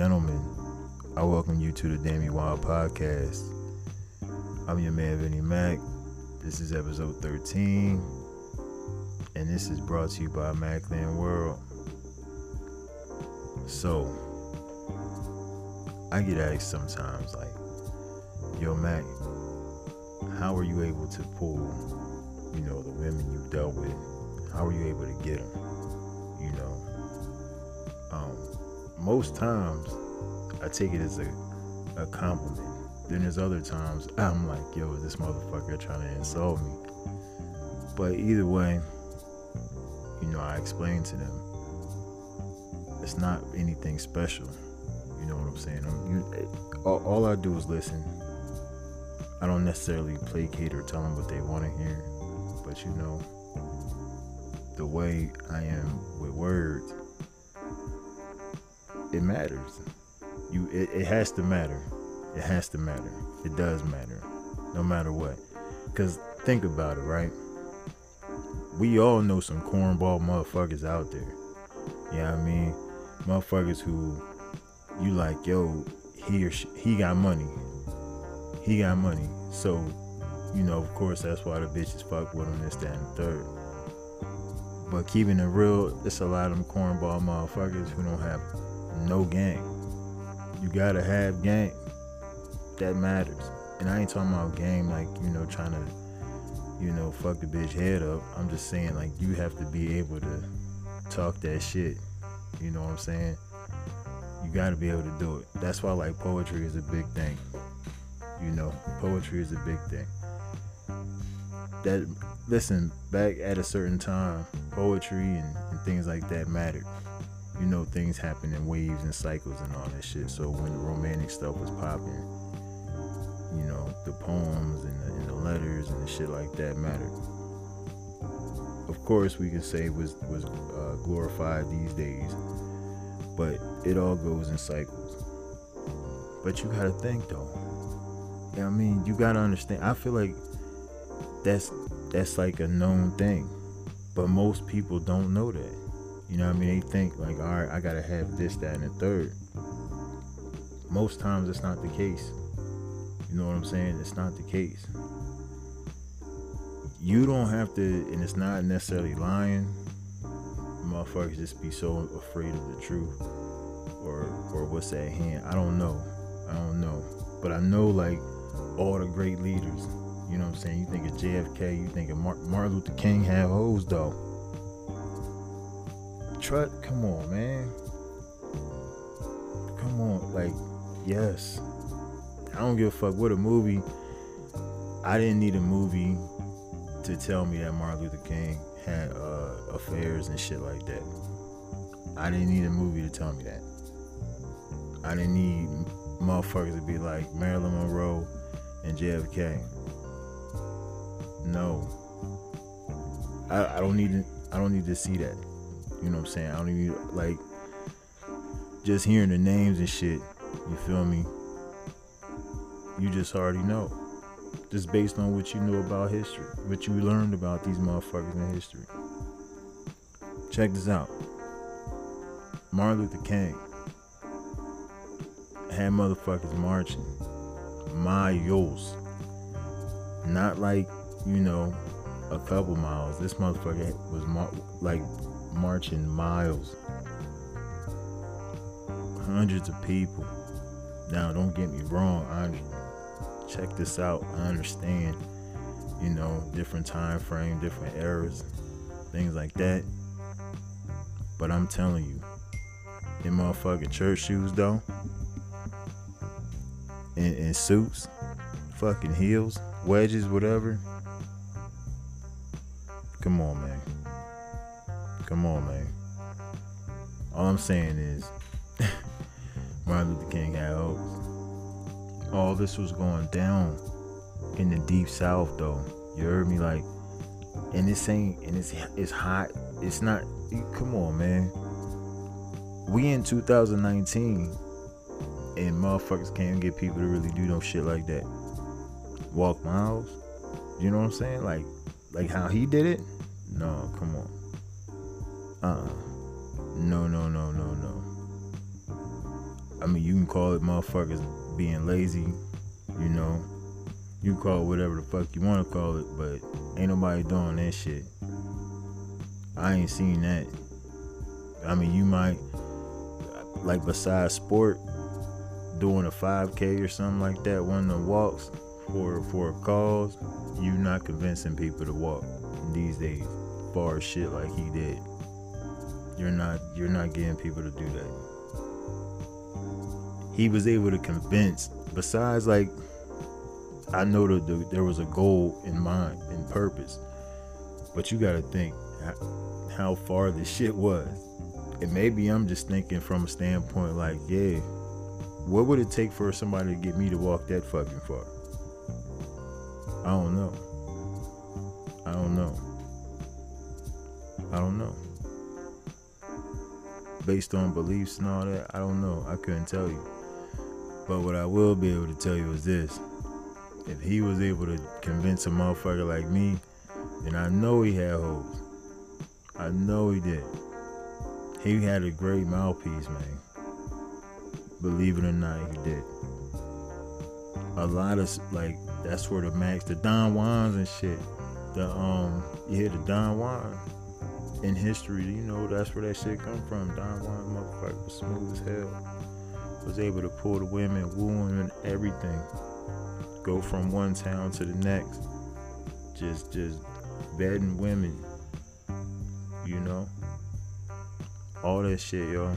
gentlemen, I welcome you to the Damn You Wild Podcast. I'm your man, Vinny Mac. This is episode 13, and this is brought to you by Macman World. So, I get asked sometimes, like, yo, Mac, how are you able to pull, you know, the women you've dealt with? How are you able to get them? Most times I take it as a, a compliment. Then there's other times I'm like, yo, is this motherfucker trying to insult me? But either way, you know, I explain to them it's not anything special. You know what I'm saying? I'm, you, all, all I do is listen. I don't necessarily placate or tell them what they want to hear, but you know, the way I am with words, it matters. You, it, it has to matter. It has to matter. It does matter, no matter what. Cause think about it, right? We all know some cornball motherfuckers out there. You know what I mean, motherfuckers who you like, yo, he or she, he got money. He got money. So, you know, of course, that's why the bitches fuck with him, this, that, and third. But keeping it real, it's a lot of them cornball motherfuckers who don't have no game. You gotta have game. That matters. And I ain't talking about game like, you know, trying to, you know, fuck the bitch head up. I'm just saying, like, you have to be able to talk that shit. You know what I'm saying? You gotta be able to do it. That's why, like, poetry is a big thing. You know, poetry is a big thing. That, listen, back at a certain time, poetry and, and things like that mattered you know things happen in waves and cycles and all that shit. So when the romantic stuff was popping, you know the poems and the, and the letters and the shit like that mattered. Of course, we can say was was uh, glorified these days, but it all goes in cycles. But you gotta think though. I mean, you gotta understand. I feel like that's that's like a known thing, but most people don't know that. You know what I mean? They think like, all right, I gotta have this, that, and the third. Most times it's not the case. You know what I'm saying? It's not the case. You don't have to, and it's not necessarily lying. Motherfuckers just be so afraid of the truth or or what's at hand. I don't know. I don't know. But I know like all the great leaders. You know what I'm saying? You think of JFK, you think of Martin Luther King had hoes though. Come on, man. Come on, like, yes. I don't give a fuck what a movie. I didn't need a movie to tell me that Martin Luther King had uh, affairs and shit like that. I didn't need a movie to tell me that. I didn't need motherfuckers to be like Marilyn Monroe and JFK. No. I, I don't need to, I don't need to see that. You know what I'm saying? I don't even like just hearing the names and shit. You feel me? You just already know. Just based on what you know about history, what you learned about these motherfuckers in history. Check this out. Martin Luther King had motherfuckers marching miles. Not like, you know, a couple miles. This motherfucker was mar- like marching miles. Hundreds of people. Now, don't get me wrong. I check this out. I understand, you know, different time frame, different eras, things like that. But I'm telling you, in motherfucking church shoes though, in, in suits, fucking heels, wedges, whatever. Come on, man. Come on, man. All I'm saying is, Martin Luther King had hopes. All this was going down in the deep south, though. You heard me, like, and this ain't, and it's it's hot. It's not. Come on, man. We in 2019, and motherfuckers can't get people to really do no shit like that. Walk miles. You know what I'm saying? Like, like how he did it. No, come on. Uh, no, no, no, no, no. I mean, you can call it motherfuckers being lazy, you know. You can call it whatever the fuck you want to call it, but ain't nobody doing that shit. I ain't seen that. I mean, you might, like, besides sport, doing a 5K or something like that, one of the walks for for a cause, you not convincing people to walk these days. Far as shit like he did, you're not you're not getting people to do that. He was able to convince. Besides, like, I know that the, there was a goal in mind and purpose, but you got to think how far this shit was. And maybe I'm just thinking from a standpoint like, yeah, what would it take for somebody to get me to walk that fucking far? I don't know. I don't know. I don't know. Based on beliefs and all that, I don't know. I couldn't tell you. But what I will be able to tell you is this. If he was able to convince a motherfucker like me, then I know he had hoes. I know he did. He had a great mouthpiece, man. Believe it or not, he did. A lot of like that's where the max, the Don Juans and shit. The um, you hear the Don Juan in history, you know that's where that shit come from. Don Juan motherfucker was smooth as hell. Was able to pull the women, woo them, and everything. Go from one town to the next. Just just bedding women. You know? All that shit, yo.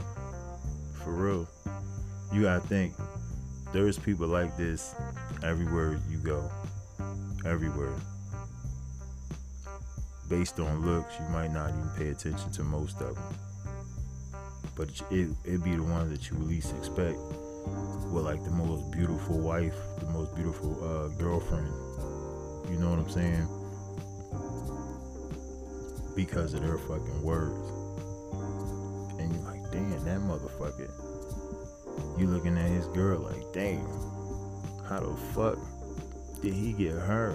For real. You gotta think there's people like this everywhere you go. Everywhere. Based on looks, you might not even pay attention to most of them. But it, it'd be the ones that you least expect. With like the most beautiful wife, the most beautiful uh, girlfriend. You know what I'm saying? Because of their fucking words. And you're like, damn, that motherfucker. You looking at his girl like, damn, how the fuck did he get her?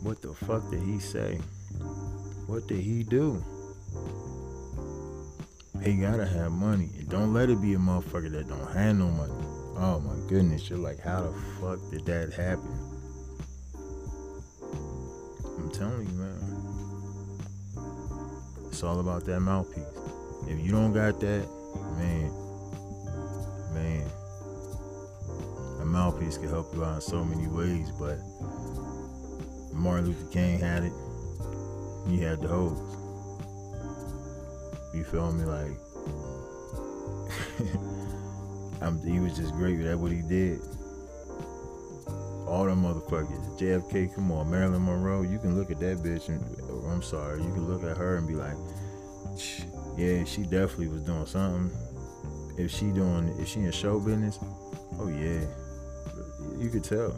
What the fuck did he say? What did he do? He gotta have money. And don't let it be a motherfucker that don't have no money. Oh my goodness, you're like, how the fuck did that happen? I'm telling you, man. It's all about that mouthpiece. If you don't got that, man, man, a mouthpiece can help you out in so many ways, but Martin Luther King had it. He had the hoes. You feel me? Like, I'm, he was just great. That's what he did. All them motherfuckers. JFK, come on. Marilyn Monroe, you can look at that bitch and, oh, I'm sorry, you can look at her and be like, yeah, she definitely was doing something if she doing if she in show business, oh yeah, you could tell.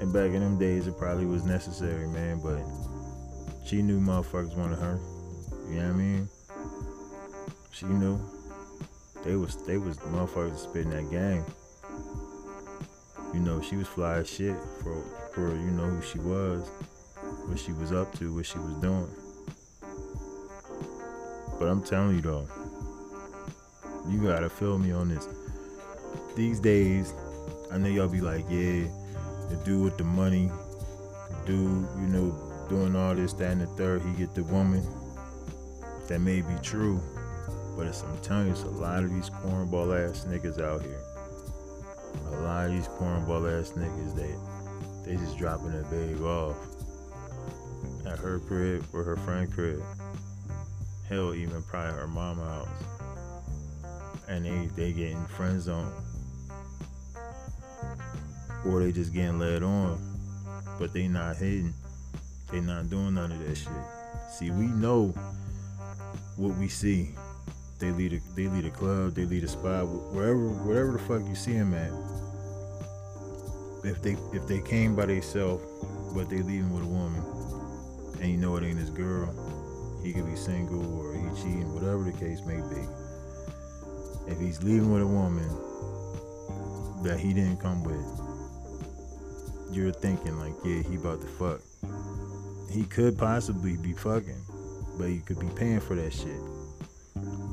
And back in them days, it probably was necessary, man. But she knew motherfuckers wanted her. You know what I mean? She knew they was they was motherfuckers spitting that game. You know, she was fly as shit for for you know who she was, what she was up to, what she was doing. But I'm telling you though, you gotta feel me on this. These days, I know y'all be like, yeah, the dude with the money, the dude, you know, doing all this, that, and the third, he get the woman. That may be true, but it's, I'm telling you, it's a lot of these cornball ass niggas out here. A lot of these cornball ass niggas, they they just dropping that bag off at her crib or her friend crib. Hell, even probably her mama house and they they getting friend zone or they just getting led on but they not hitting they not doing none of that shit. See we know what we see. They lead a they lead a club they lead a spot wherever whatever the fuck you see them at. If they if they came by themselves but they leaving with a woman and you know it ain't his girl he could be single or he cheating whatever the case may be. If he's leaving with a woman that he didn't come with, you're thinking like, yeah, he about to fuck. He could possibly be fucking, but he could be paying for that shit.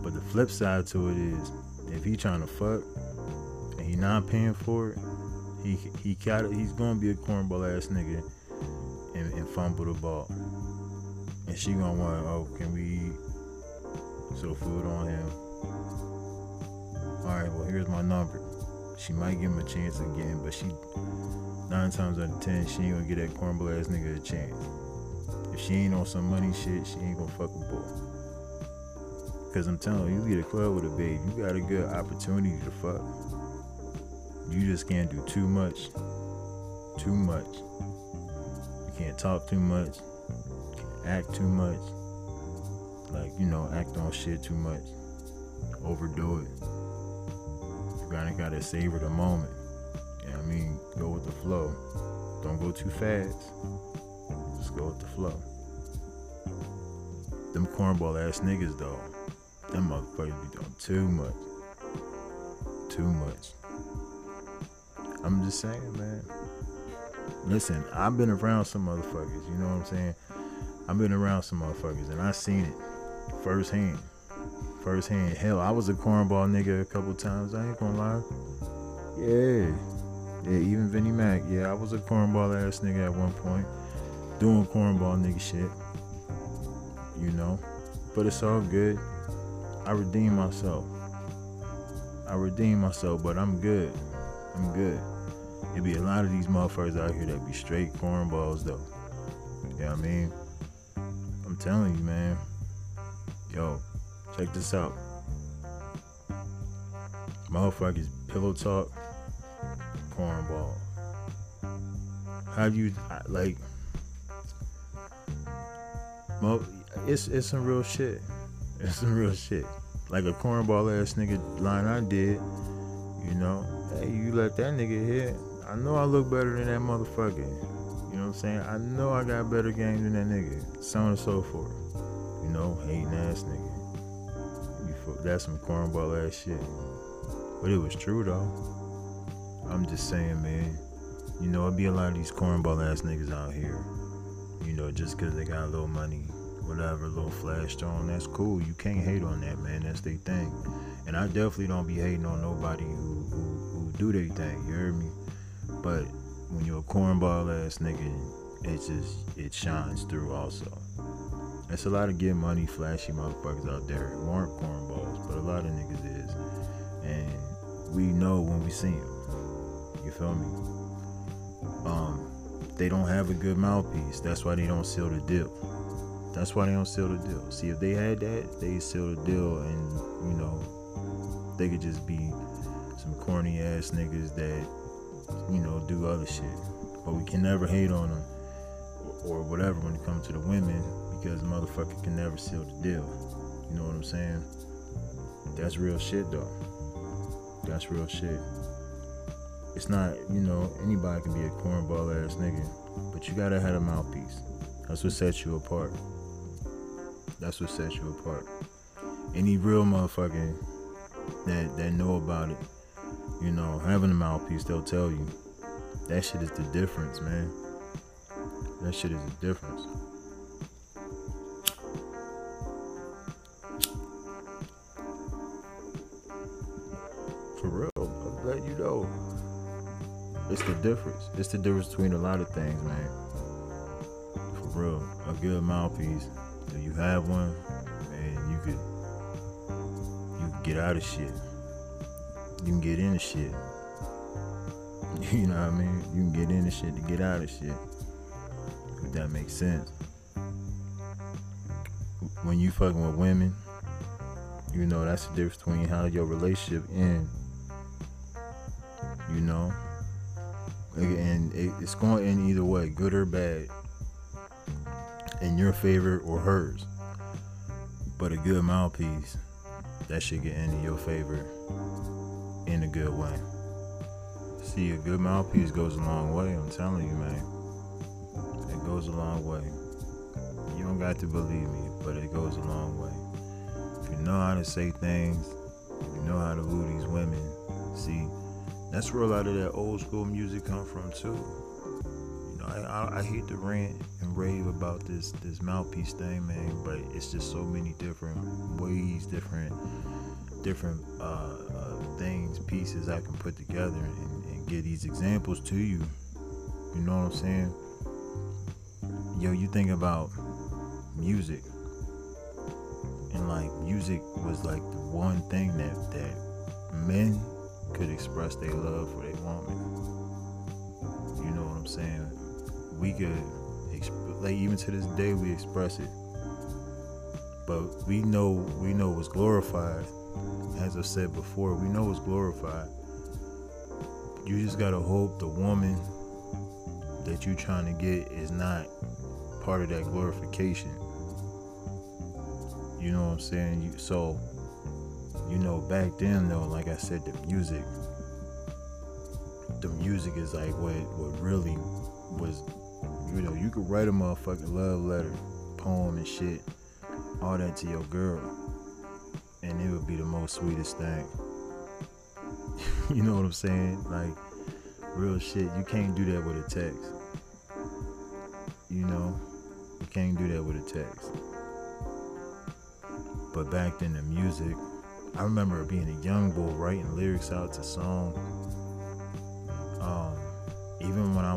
But the flip side to it is, if he trying to fuck, and he not paying for it, he he got he's gonna be a cornball ass nigga and, and fumble the ball. And she gonna want, oh, can we eat? So food on him. All right, well here's my number. She might give him a chance again, but she nine times out of ten she ain't gonna get that cornball ass nigga a chance. She ain't on some money shit, she ain't gonna fuck with boy. Cause I'm telling you, you get a club with a babe, you got a good opportunity to fuck. You just can't do too much. Too much. You can't talk too much. act too much. Like, you know, act on shit too much. Overdo it. You gotta gotta savor the moment. I mean? Go with the flow. Don't go too fast. Just go with the flow. Them cornball ass niggas though. Them motherfuckers be doing too much. Too much. I'm just saying, man. Listen, I've been around some motherfuckers, you know what I'm saying? I've been around some motherfuckers and I seen it firsthand. Firsthand. Hell, I was a cornball nigga a couple times, I ain't gonna lie. Yeah. Yeah, even Vinny Mac. Yeah, I was a cornball ass nigga at one point. Doing cornball nigga shit. You know? But it's all good. I redeem myself. I redeem myself, but I'm good. I'm good. It be a lot of these motherfuckers out here that be straight cornballs though. You know what I mean? I'm telling you, man. Yo, check this out. Motherfuckers pillow talk, cornball. How do you like? It's it's some real shit. It's some real shit. Like a cornball ass nigga line I did. You know, hey, you let that nigga hit. I know I look better than that motherfucker. You know what I'm saying? I know I got better game than that nigga. So on and so forth. You know, hating ass nigga. You, that's some cornball ass shit. But it was true though. I'm just saying, man. You know, it be a lot of these cornball ass niggas out here. You know, just because they got a little money, whatever, little flash that's cool. You can't hate on that, man. That's their thing. And I definitely don't be hating on nobody who, who, who do their thing. You heard me? But when you're a cornball ass nigga, it just it shines through also. It's a lot of get money, flashy motherfuckers out there who aren't cornballs, but a lot of niggas is. And we know when we see them. You feel me? Um, they don't have a good mouthpiece. That's why they don't seal the deal. That's why they don't seal the deal. See, if they had that, they seal the deal, and you know, they could just be some corny ass niggas that you know, do other shit. But we can never hate on them or, or whatever when it comes to the women because the motherfucker can never seal the deal. You know what I'm saying? That's real shit though. That's real shit. It's not, you know, anybody can be a cornball ass nigga, but you gotta have a mouthpiece. That's what sets you apart. That's what sets you apart. Any real motherfucker that that know about it you know, having a mouthpiece, they'll tell you. That shit is the difference, man. That shit is the difference. For real, I'm glad you know. It's the difference. It's the difference between a lot of things, man. For real. A good mouthpiece. If you have one, man, you could you could get out of shit you can get into shit. You know what I mean? You can get into shit to get out of shit. If that makes sense. When you fucking with women, you know that's the difference between how your relationship end. You know? And it's going in either way, good or bad. In your favor or hers. But a good mouthpiece, that should get into your favor in a good way. See, a good mouthpiece goes a long way. I'm telling you, man. It goes a long way. You don't got to believe me, but it goes a long way. If you know how to say things, you know how to woo these women. See, that's where a lot of that old school music come from too. I, I, I hate to rant and rave about this this mouthpiece thing, man, but it's just so many different ways, different different uh, uh, things, pieces I can put together and, and give these examples to you. You know what I'm saying? Yo, you think about music, and like music was like the one thing that that men could express their love for their woman. You know what I'm saying? We could, exp- like even to this day, we express it. But we know, we know what's glorified. As I said before, we know what's glorified. You just gotta hope the woman that you're trying to get is not part of that glorification. You know what I'm saying? So you know, back then though, like I said, the music, the music is like what what really was. You know, you could write a motherfucking love letter, poem and shit, all that to your girl, and it would be the most sweetest thing. you know what I'm saying? Like real shit. You can't do that with a text. You know, you can't do that with a text. But back then, the music I remember being a young boy writing lyrics out to songs.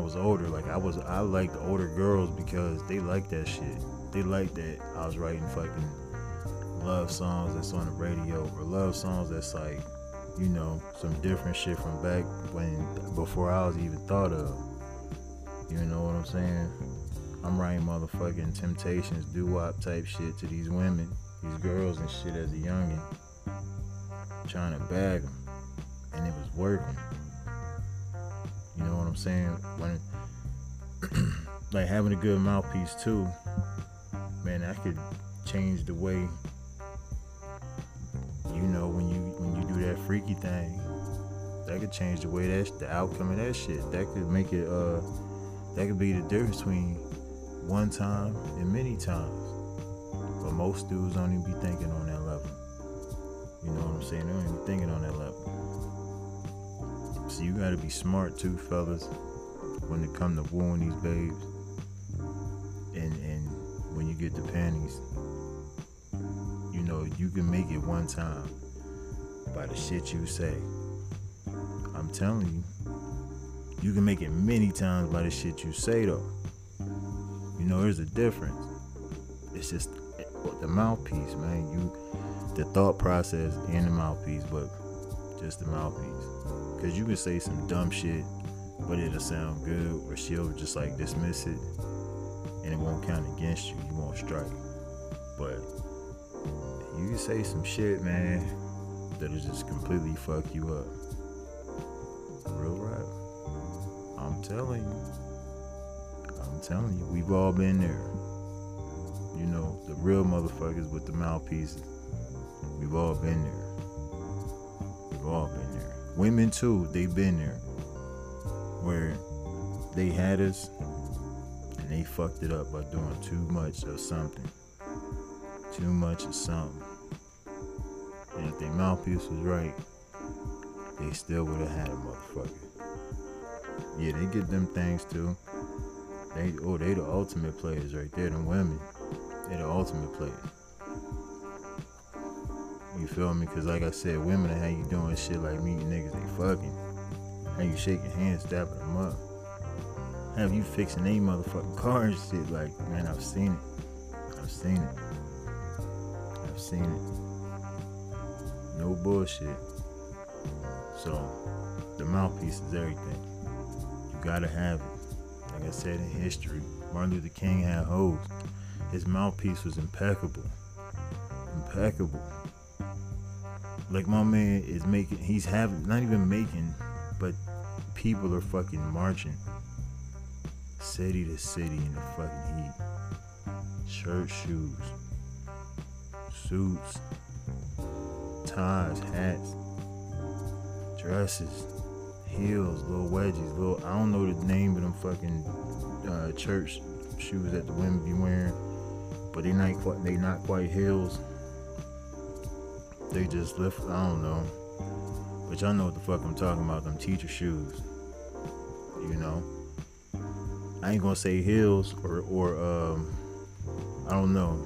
Was older, like I was, I liked older girls because they like that shit. They like that I was writing fucking love songs that's on the radio or love songs that's like, you know, some different shit from back when before I was even thought of. You know what I'm saying? I'm writing motherfucking Temptations, doo wop type shit to these women, these girls and shit as a youngin' trying to bag them, and it was working. I'm saying? When like having a good mouthpiece too, man, that could change the way. You know, when you when you do that freaky thing, that could change the way that's the outcome of that shit. That could make it uh that could be the difference between one time and many times. But most dudes don't even be thinking on that level. You know what I'm saying? They don't even be thinking on that level. So you gotta be smart too, fellas, when it come to wooing these babes. And and when you get the panties, you know, you can make it one time by the shit you say. I'm telling you. You can make it many times by the shit you say though. You know, there's a difference. It's just the mouthpiece, man. You the thought process in the mouthpiece, but just the mouthpiece. Cause you can say some dumb shit, but it'll sound good, or she'll just like dismiss it, and it won't count against you. You won't strike. But you can say some shit, man, that'll just completely fuck you up. Real rap. I'm telling you. I'm telling you, we've all been there. You know, the real motherfuckers with the mouthpieces. We've all been there. We've all been. Women too, they've been there. Where they had us and they fucked it up by doing too much of something. Too much of something. And if their mouthpiece was right, they still would have had a motherfucker. Yeah, they get them things too. They oh they the ultimate players right there, them women. They the ultimate players. You feel me? Cause like I said, women are how you doing shit like meeting niggas they fucking. How you shaking hands, dapping them up. Have you fixing they motherfucking car and shit like, man, I've seen it. I've seen it. I've seen it. No bullshit. So, the mouthpiece is everything. You gotta have it. Like I said in history, Martin Luther King had hoes. His mouthpiece was impeccable. Impeccable like my man is making he's having not even making but people are fucking marching city to city in the fucking heat. Shirt shoes suits ties hats dresses heels little wedgies little i don't know the name of them fucking uh, church shoes that the women be wearing but they not quite they not quite heels they just lift. I don't know, but y'all know what the fuck I'm talking about. Them teacher shoes. You know, I ain't gonna say heels or or um, I don't know,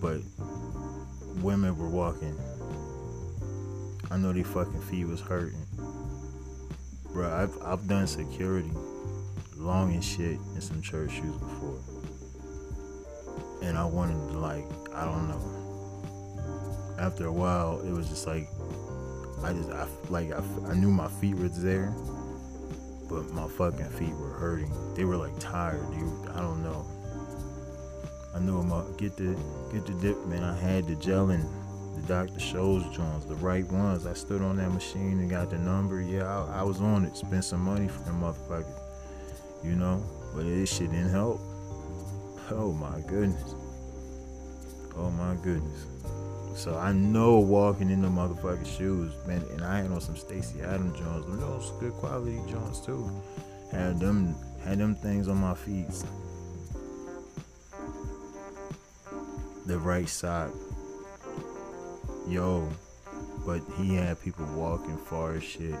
but women were walking I know they fucking feet was hurting. Bro, I've I've done security long and shit in some church shoes before. And I wanted to like, I don't know. After a while, it was just like I just I like I, I knew my feet were there, but my fucking feet were hurting. They were like tired, dude. I don't know. I knew I'm up. Get the get the dip, man. I had the gel and the Dr. Scholl's joints, the right ones. I stood on that machine and got the number. Yeah, I, I was on it. Spent some money for them motherfuckers. You know? But this shit didn't help. Oh my goodness. Oh my goodness. So I know walking in the motherfucking shoes, man, and I had on some Stacy Adams Jones. Those good quality Jones too. Had them had them things on my feet. The right sock. Yo. But he had people walking far as shit.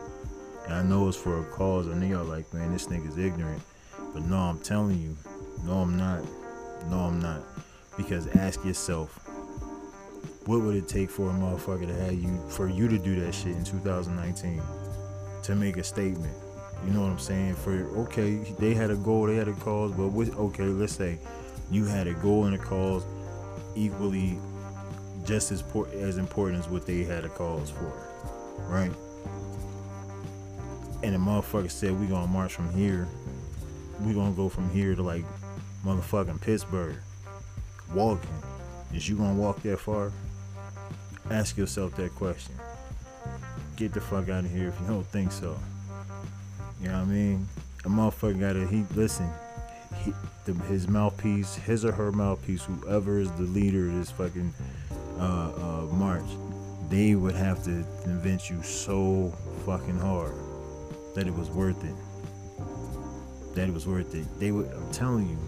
And I know it's for a cause. I know y'all like, man, this nigga's ignorant. But no, I'm telling you. No, I'm not. No, I'm not. Because ask yourself, what would it take for a motherfucker to have you for you to do that shit in 2019 to make a statement? You know what I'm saying? For okay, they had a goal, they had a cause, but with okay, let's say you had a goal and a cause equally just as as important as what they had a cause for, right? And the motherfucker said we gonna march from here, we gonna go from here to like motherfucking Pittsburgh, walking. Is you gonna walk that far? Ask yourself that question. Get the fuck out of here if you don't think so. You know what I mean? A motherfucker gotta he listen. He, the, his mouthpiece, his or her mouthpiece, whoever is the leader of this fucking uh, uh, march, they would have to convince you so fucking hard that it was worth it. That it was worth it. They would. I'm telling you,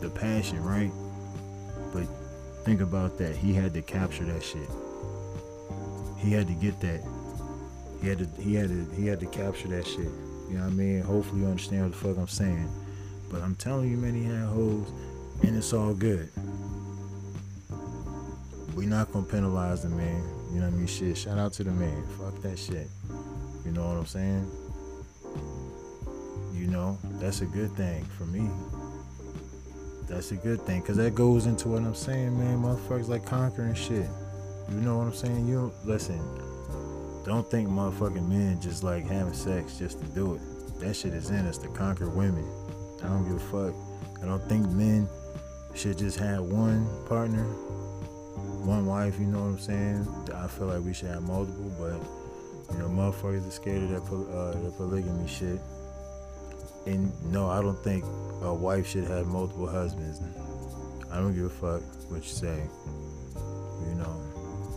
the passion, right? But think about that. He had to capture that shit. He had to get that. He had to. He had to. He had to capture that shit. You know what I mean? Hopefully you understand what the fuck I'm saying. But I'm telling you, man, he had hoes, and it's all good. We not gonna penalize the man. You know what I mean? Shit. Shout out to the man. Fuck that shit. You know what I'm saying? You know, that's a good thing for me. That's a good thing, cause that goes into what I'm saying, man. Motherfuckers like conquering shit. You know what I'm saying? You listen. Don't think motherfucking men just like having sex just to do it. That shit is in us to conquer women. I don't give a fuck. I don't think men should just have one partner, one wife. You know what I'm saying? I feel like we should have multiple, but you know, motherfuckers are scared of that uh, the polygamy shit. And no, I don't think a wife should have multiple husbands. I don't give a fuck what you say.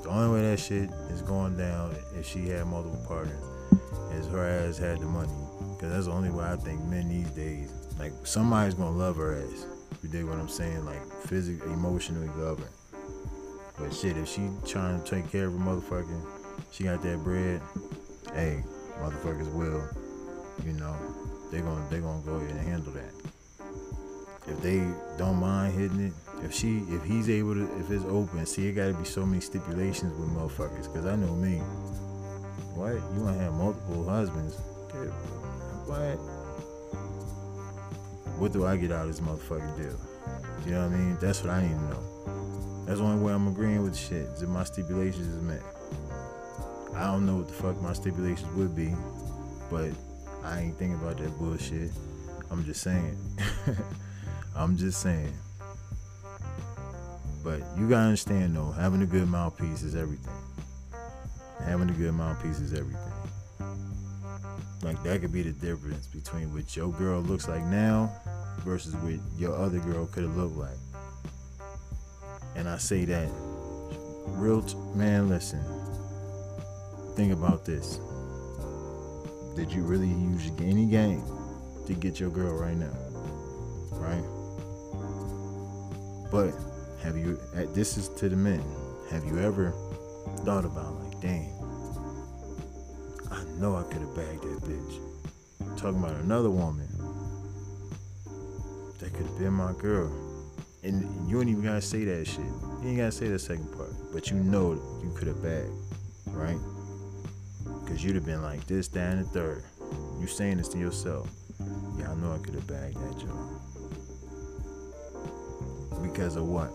The only way that shit is going down if she had multiple partners is her ass had the money. Cause that's the only way I think men these days. Like somebody's gonna love her ass. You dig what I'm saying? Like physically, emotionally love. But shit, if she trying to take care of her motherfucker, she got that bread. Hey, motherfuckers will. You know, they gonna they gonna go ahead and handle that. If they don't mind hitting it, if she if he's able to if it's open, see it gotta be so many stipulations with motherfuckers. Cause I know me. What? You wanna have multiple husbands? What? What do I get out of this motherfucking deal? You know what I mean? That's what I need to know. That's the only way I'm agreeing with shit. Is if my stipulations is met. I don't know what the fuck my stipulations would be, but I ain't thinking about that bullshit. I'm just saying. I'm just saying. But you gotta understand though, having a good mouthpiece is everything. Having a good mouthpiece is everything. Like that could be the difference between what your girl looks like now versus what your other girl could have looked like. And I say that real t- man, listen. Think about this. Did you really use any game to get your girl right now? Right? But have you uh, this is to the men. Have you ever thought about like, damn, I know I could have bagged that bitch. talking about another woman. That could have been my girl. And you ain't even gotta say that shit. You ain't gotta say the second part. But you know you could have bagged, right? Cause you'd have been like this, that, and the third. You saying this to yourself. Yeah, I know I could have bagged that job. Because of what?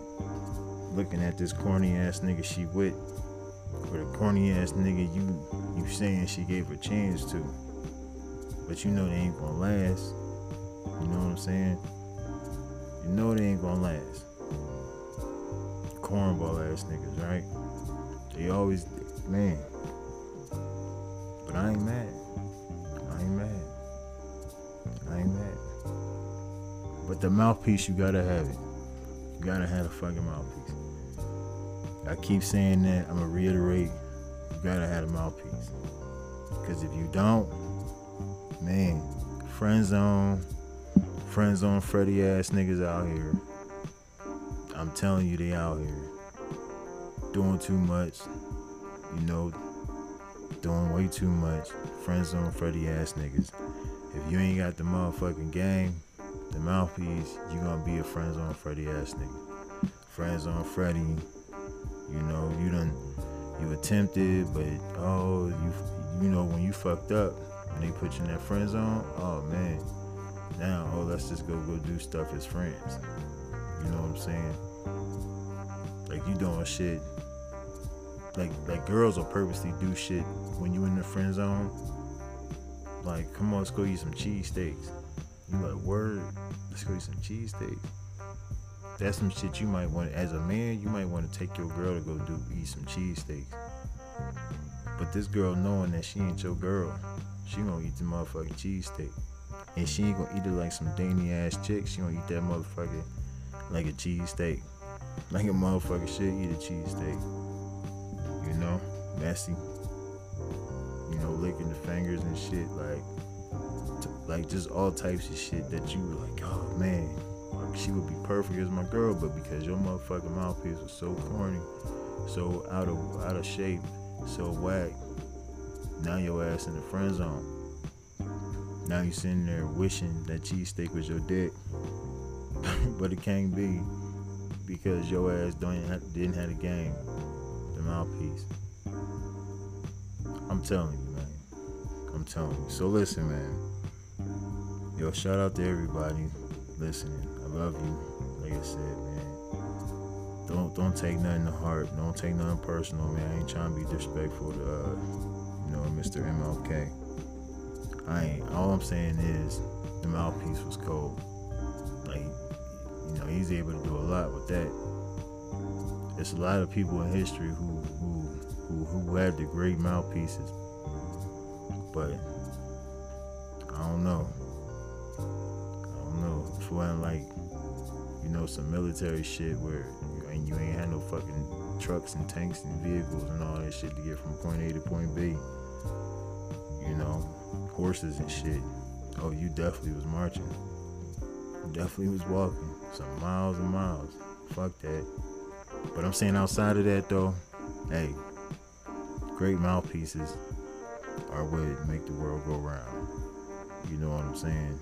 Looking at this corny ass nigga she with, or the corny ass nigga you you saying she gave a chance to. But you know they ain't gonna last. You know what I'm saying? You know they ain't gonna last. Cornball ass niggas, right? They always, man. But I ain't mad. I ain't mad. I ain't mad. But the mouthpiece, you gotta have it. You gotta have a fucking mouthpiece. I keep saying that. I'm gonna reiterate. You gotta have a mouthpiece. Because if you don't, man, friend zone, friend zone, Freddy ass niggas out here. I'm telling you, they out here doing too much. You know, doing way too much. Friend zone, Freddy ass niggas. If you ain't got the motherfucking game, the mouthpiece, you're gonna be a friend zone, Freddy ass nigga. Friend zone, Freddy. You know, you done, you attempted, but oh, you, you know, when you fucked up, when they put you in that friend zone, oh man, now oh let's just go go do stuff as friends. You know what I'm saying? Like you doing shit. Like like girls will purposely do shit when you in the friend zone. Like, come on, let's go eat some cheesesteaks. You like, word, let's go eat some cheesesteaks. That's some shit you might want as a man, you might want to take your girl to go do eat some cheesesteaks. But this girl knowing that she ain't your girl, she gonna eat the motherfucking cheesesteak. And she ain't gonna eat it like some dainty ass chick. She gonna eat that motherfucker like a cheesesteak. Like a motherfucker should eat a cheesesteak. You know? Messy. You know, licking the fingers and shit. Like, like just all types of shit that you were like, oh man, like she would be perfect as my girl, but because your motherfucking mouthpiece was so corny, so out of out of shape, so whack, now your ass in the friend zone. Now you sitting there wishing that cheesesteak was your dick, but it can't be because your ass don't didn't have a game, the mouthpiece. I'm telling you, man. I'm telling you. So listen, man. Yo, shout out to everybody listening. I love you. Like I said, man. Don't don't take nothing to heart. Don't take nothing personal, man. I ain't trying to be disrespectful to uh, you know, Mr. MLK. I ain't all I'm saying is the mouthpiece was cold. Like, you know, he's able to do a lot with that. There's a lot of people in history who who who, who had the great mouthpieces, but some military shit where you, and you ain't had no fucking trucks and tanks and vehicles and all that shit to get from point A to point B. You know, horses and shit. Oh, you definitely was marching. Definitely was walking some miles and miles. Fuck that. But I'm saying outside of that though, hey, great mouthpieces are what make the world go round. You know what I'm saying?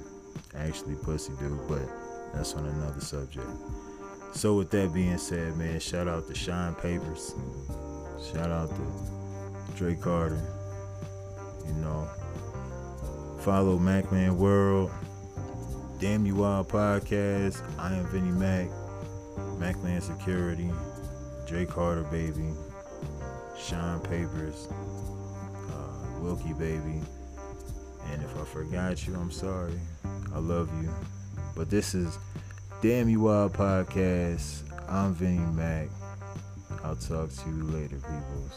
Actually, pussy do, but that's on another subject. So with that being said, man, shout out to Shine Papers. Shout out to Dre Carter. You know, follow Macman World. Damn You Wild Podcast. I am Vinny Mac. Macman Security. Dre Carter, baby. Shine Papers. Uh, Wilkie, baby. And if I forgot you, I'm sorry. I love you. But this is Damn You Wild Podcast. I'm Vinny Mac. I'll talk to you later, peoples.